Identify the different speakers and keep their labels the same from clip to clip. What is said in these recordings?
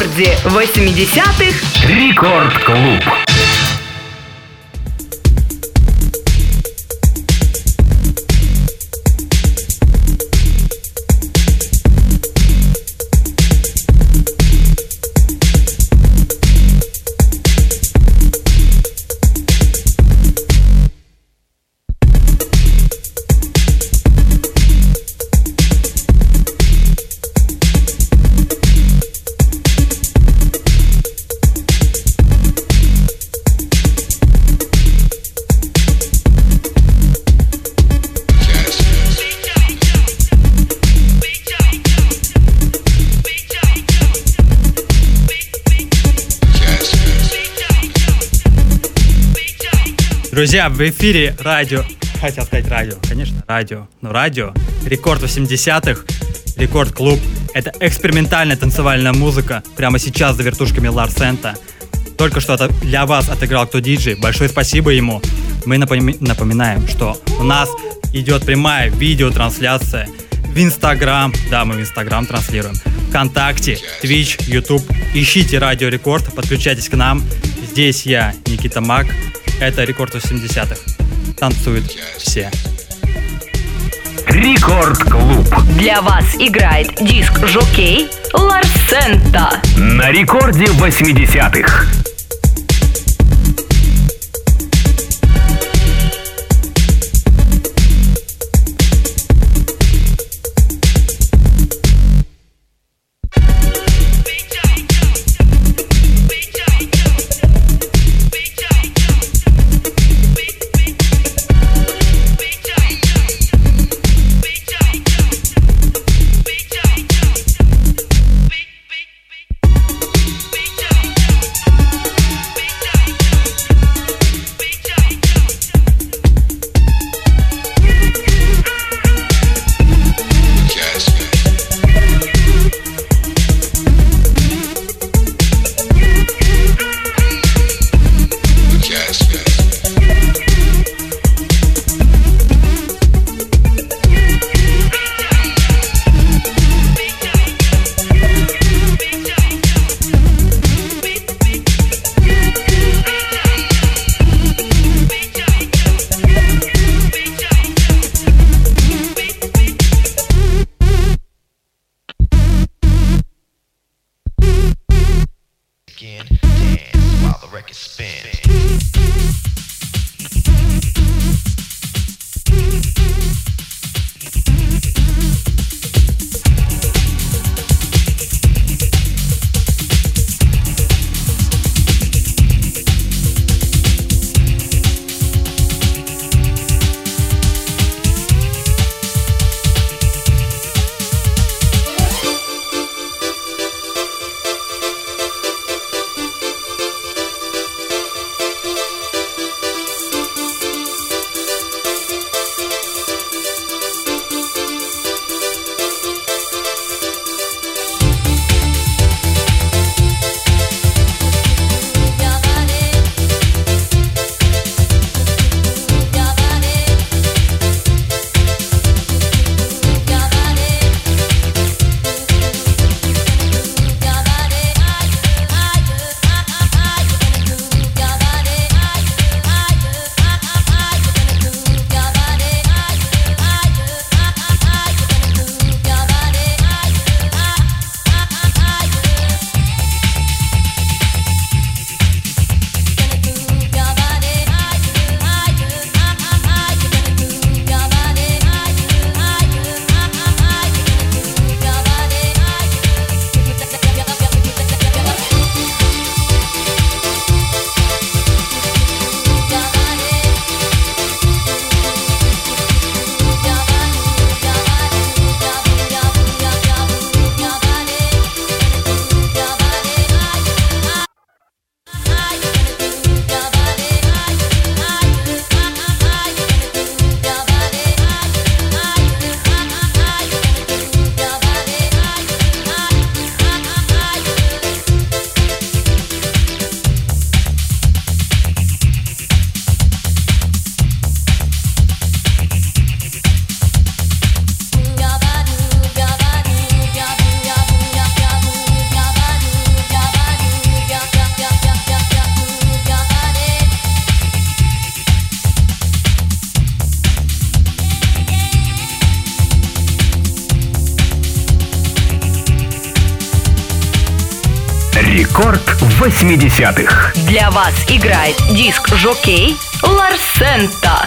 Speaker 1: рекорде 80-х
Speaker 2: Рекорд
Speaker 3: Друзья, в эфире радио. Хотел сказать радио, конечно, радио. Но радио. Рекорд 80-х. Рекорд Клуб. Это экспериментальная танцевальная музыка. Прямо сейчас за вертушками Ларсента. Только что для вас отыграл кто диджей. Большое спасибо ему. Мы напоми- напоминаем, что у нас идет прямая видеотрансляция в Instagram. Да, мы в Instagram транслируем. ВКонтакте, Twitch, YouTube. Ищите Радио Рекорд, подключайтесь к нам. Здесь я, Никита Мак. Это Рекорд 80-х. Танцуют все.
Speaker 2: Рекорд Клуб.
Speaker 1: Для вас играет диск Жокей Ларсента.
Speaker 2: На рекорде 80-х. 80-х.
Speaker 4: Для вас играет диск жокей Ларсента.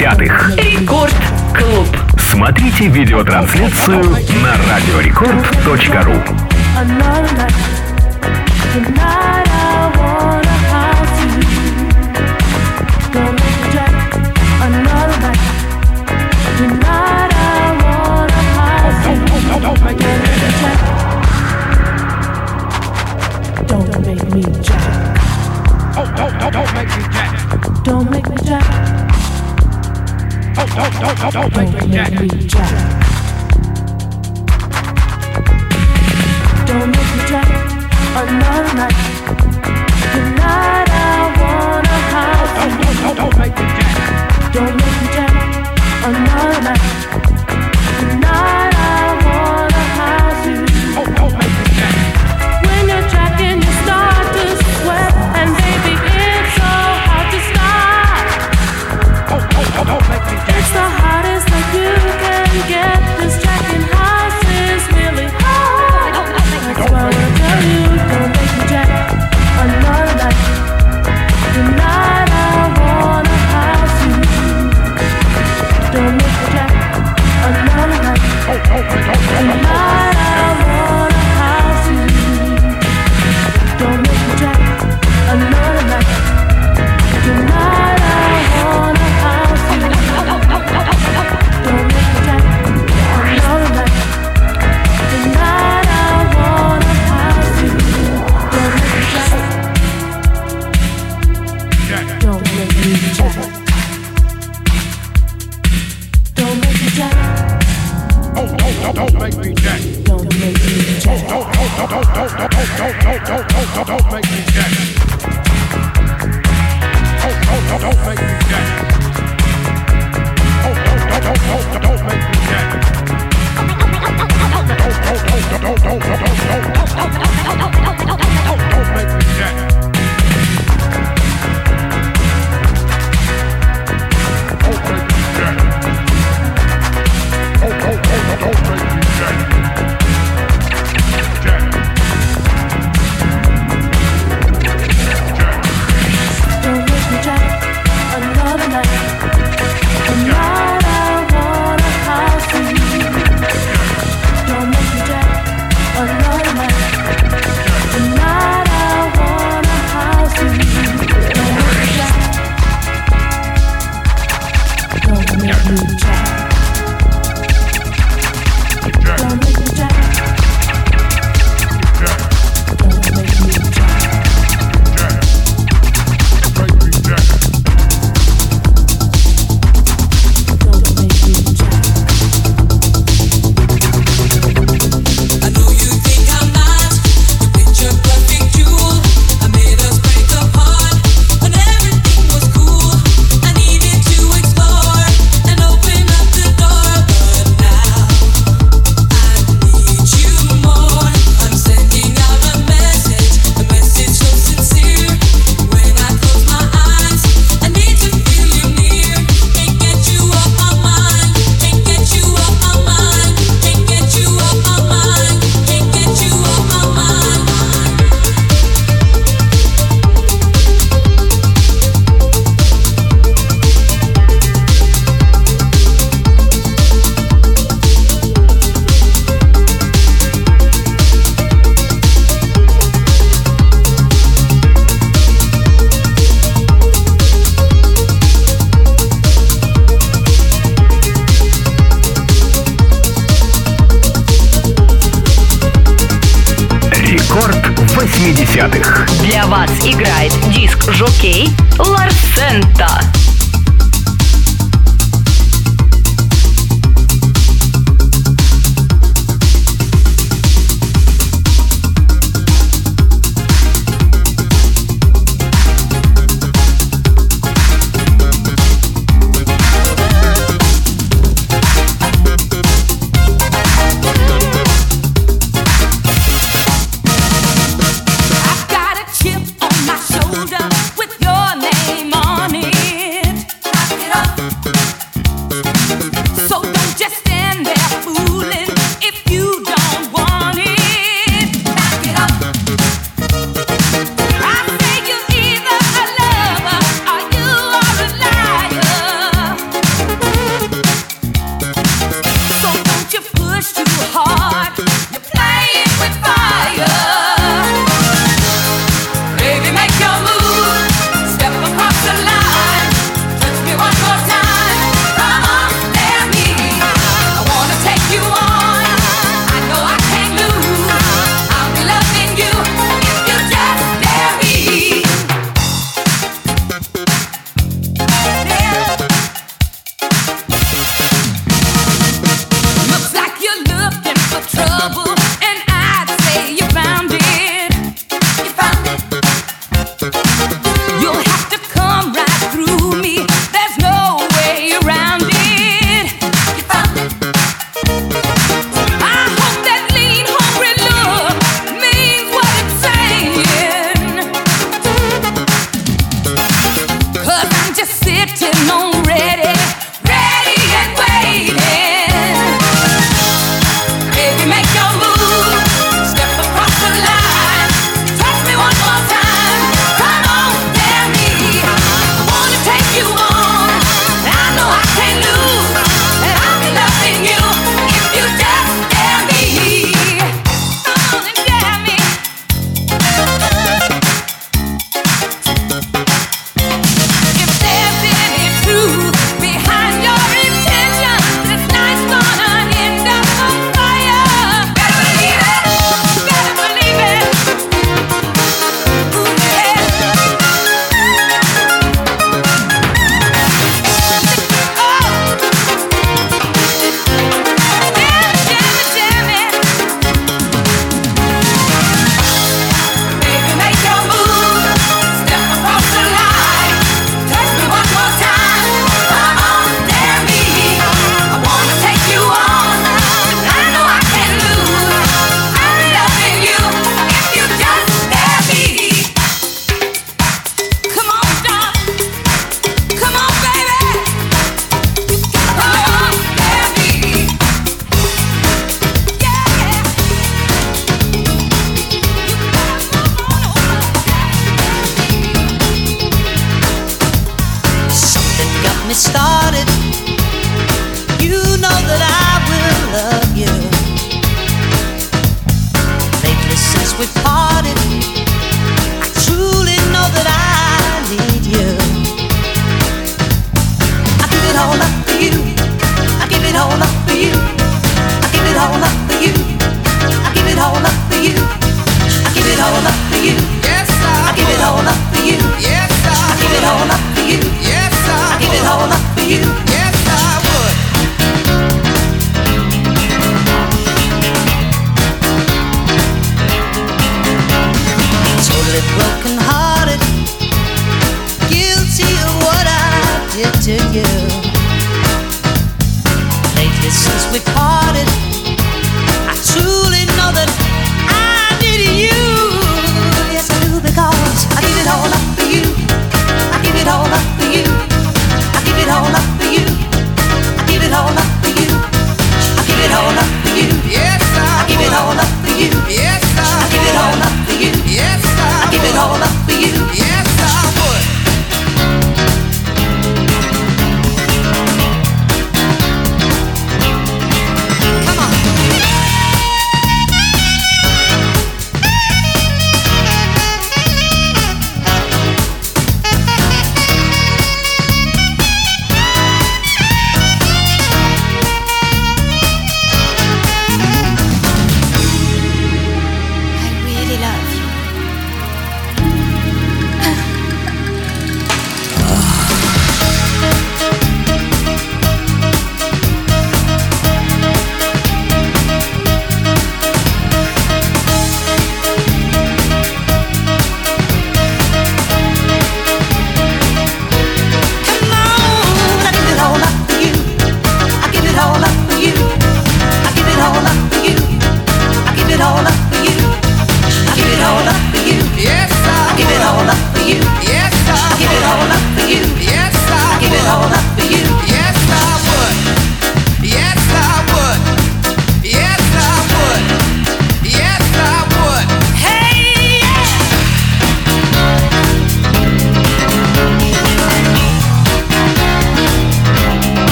Speaker 5: 70-х.
Speaker 6: Рекорд Клуб.
Speaker 5: Смотрите видеотрансляцию на радиорекорд.ру.
Speaker 4: Don't make me jack. Don't make me jack. don't,
Speaker 7: don't,
Speaker 4: don't,
Speaker 7: don't make me jack.
Speaker 4: Don't make me jack.
Speaker 7: Don't make me jack
Speaker 4: another night. Tonight I wanna hide.
Speaker 7: Don't, don't, don't, don't make me jack.
Speaker 4: Don't make me jack another night. Don't,
Speaker 7: don't, don't, don't, don't, don't,
Speaker 4: make me gay. Oh, don't, don't, don't make me gay. Don't,
Speaker 7: don't, don't, don't,
Speaker 4: don't, make me
Speaker 8: gay.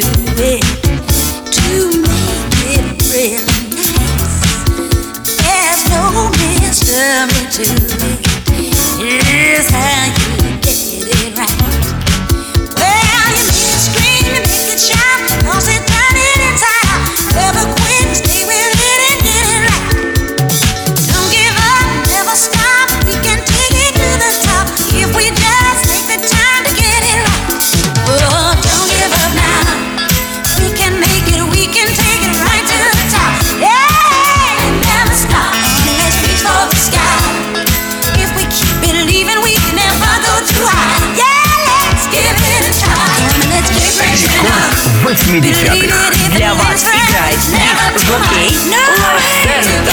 Speaker 8: to make it nice. There's no mystery to it. Here's how you get it right.
Speaker 5: 70-х.
Speaker 6: Для вас играет их жокей
Speaker 5: Лорсенда.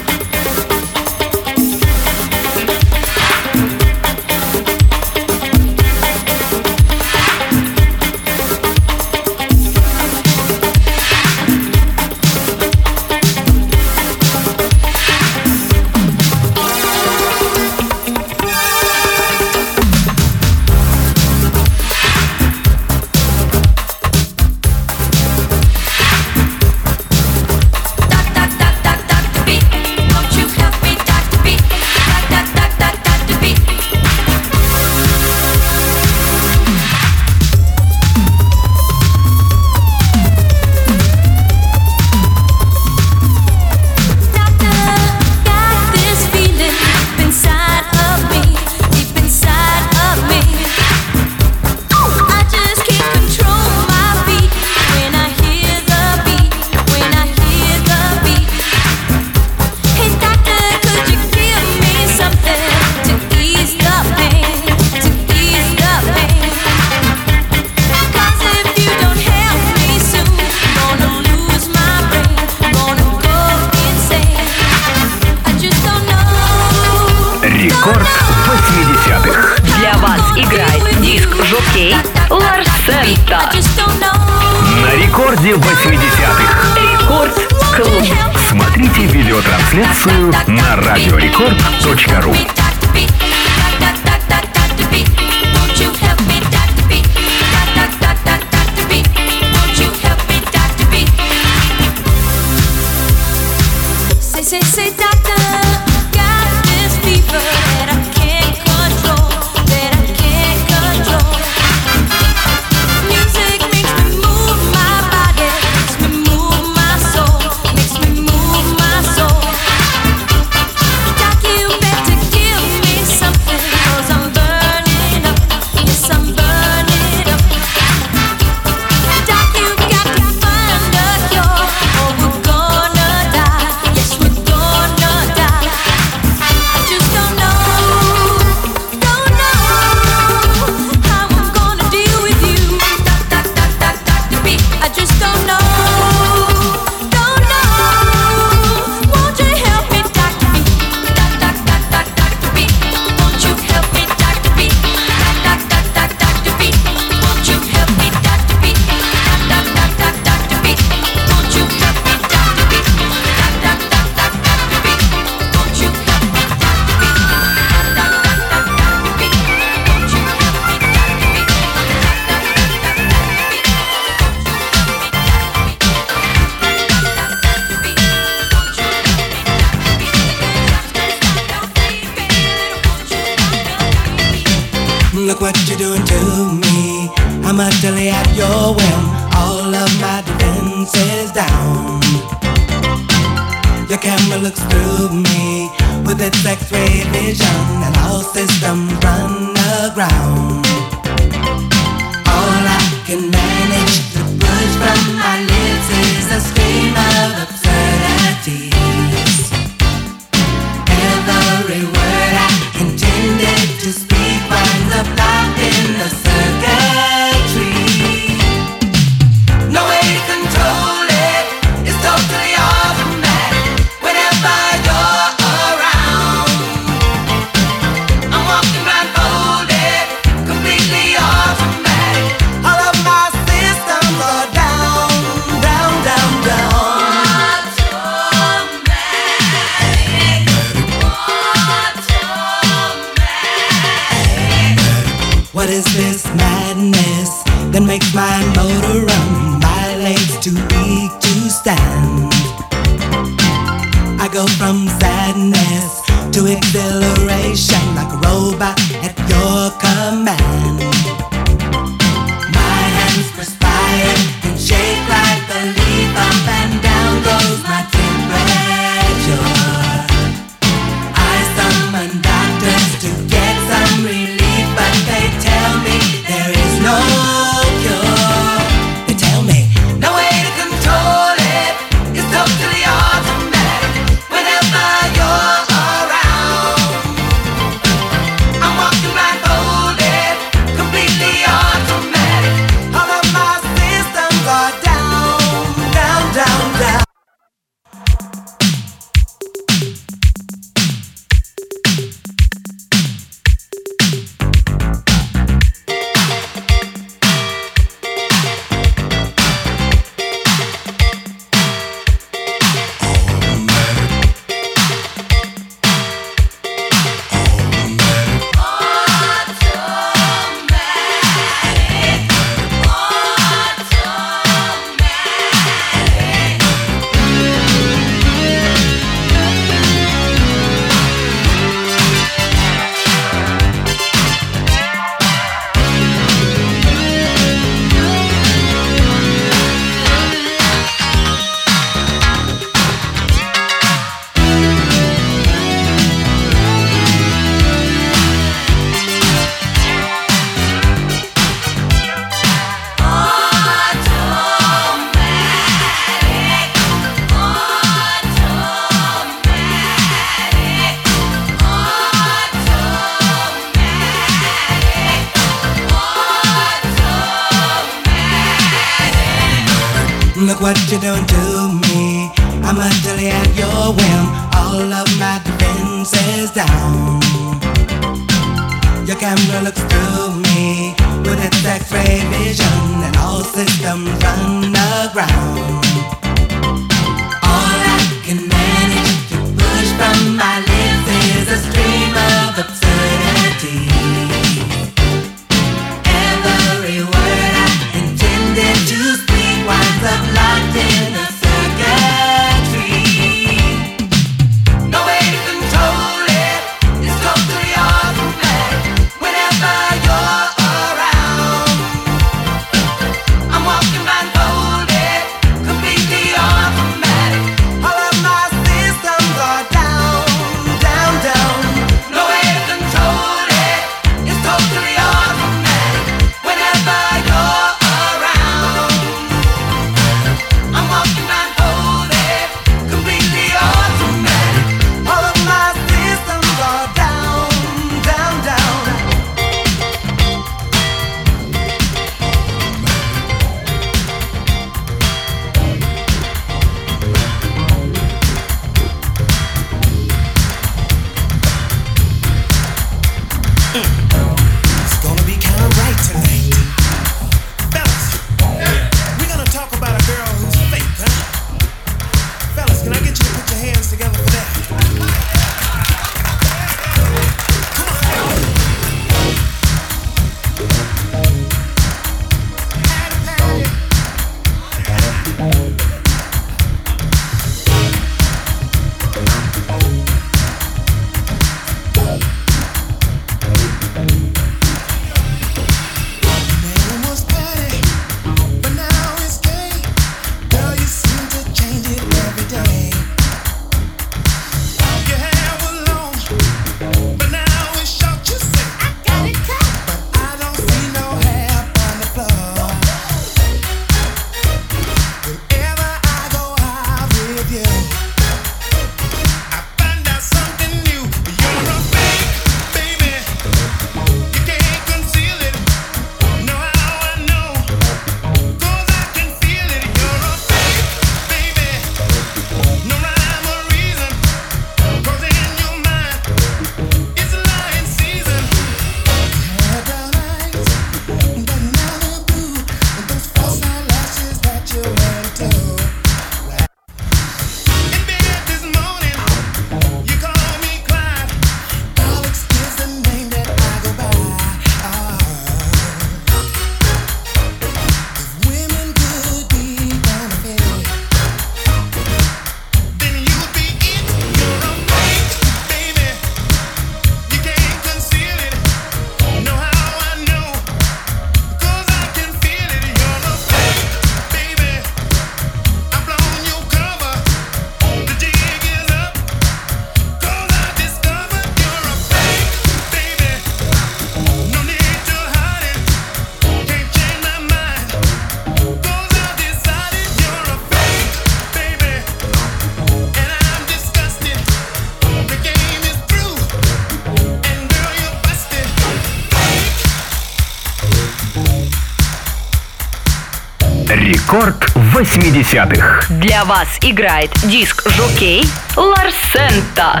Speaker 5: 80-х.
Speaker 6: Для вас играет диск жокей Ларсента.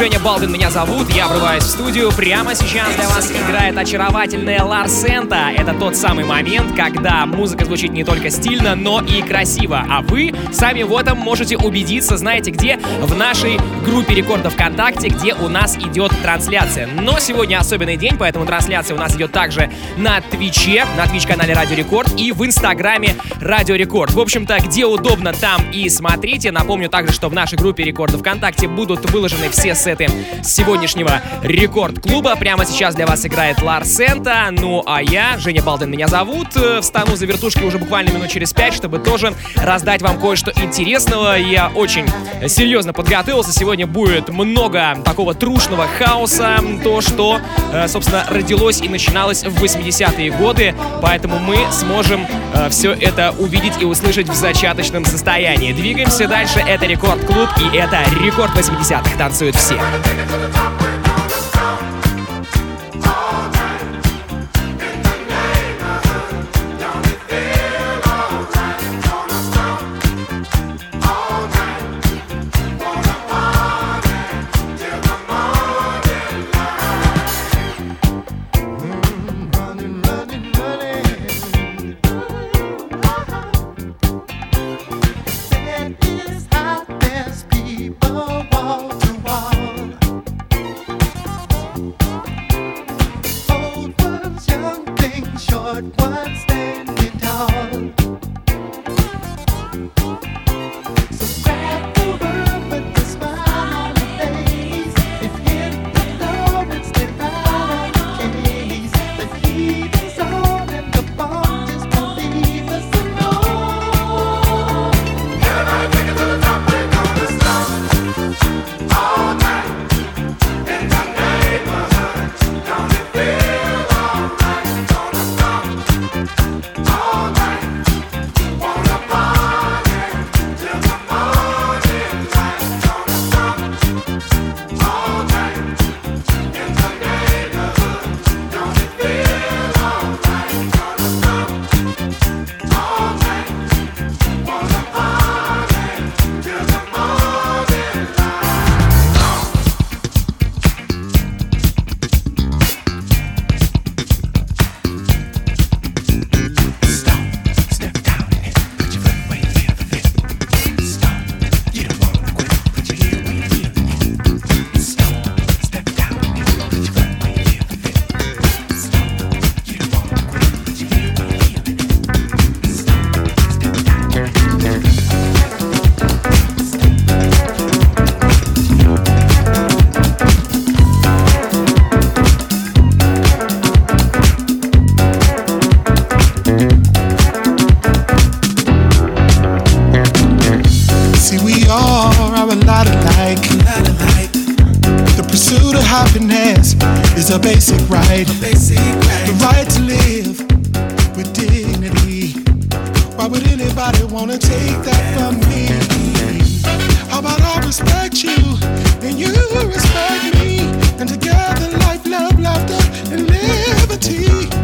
Speaker 9: Женя Балдин меня зовут. Я врываюсь в студию. Прямо сейчас для вас играет очаровательная Ларсента. Это тот самый момент, когда музыка звучит не только стильно, но и красиво. А вы сами в этом можете убедиться, знаете где? В нашей группе Рекорда ВКонтакте, где у нас идет трансляция. Но сегодня особенный день, поэтому трансляция у нас идет также на Твиче, на Twitch-канале Радио Рекорд и в Инстаграме Радио Рекорд. В общем-то, где удобно, там и смотрите. Напомню также, что в нашей группе Рекорда ВКонтакте будут выложены все сеты сегодняшнего Рекорд-клуба. Прямо сейчас для вас играет Ларсента. Ну а я, Женя Балден меня зовут, э, встану за вертушки уже буквально минут через пять, чтобы тоже раздать вам кое-что интересного. Я очень серьезно подготовился. Сегодня будет много такого трушного хаоса. То, что, э, собственно, родилось и начиналось в 80-е годы. Поэтому мы сможем все это увидеть и услышать в зачаточном состоянии. Двигаемся дальше. Это Рекорд Клуб и это Рекорд 80-х. Танцуют все.
Speaker 10: take it to the top. happiness is a basic right. A basic right. The right to live with dignity. Why would anybody wanna take that from
Speaker 11: me? How about I respect you and you respect me? And together, life, love, laughter, and liberty.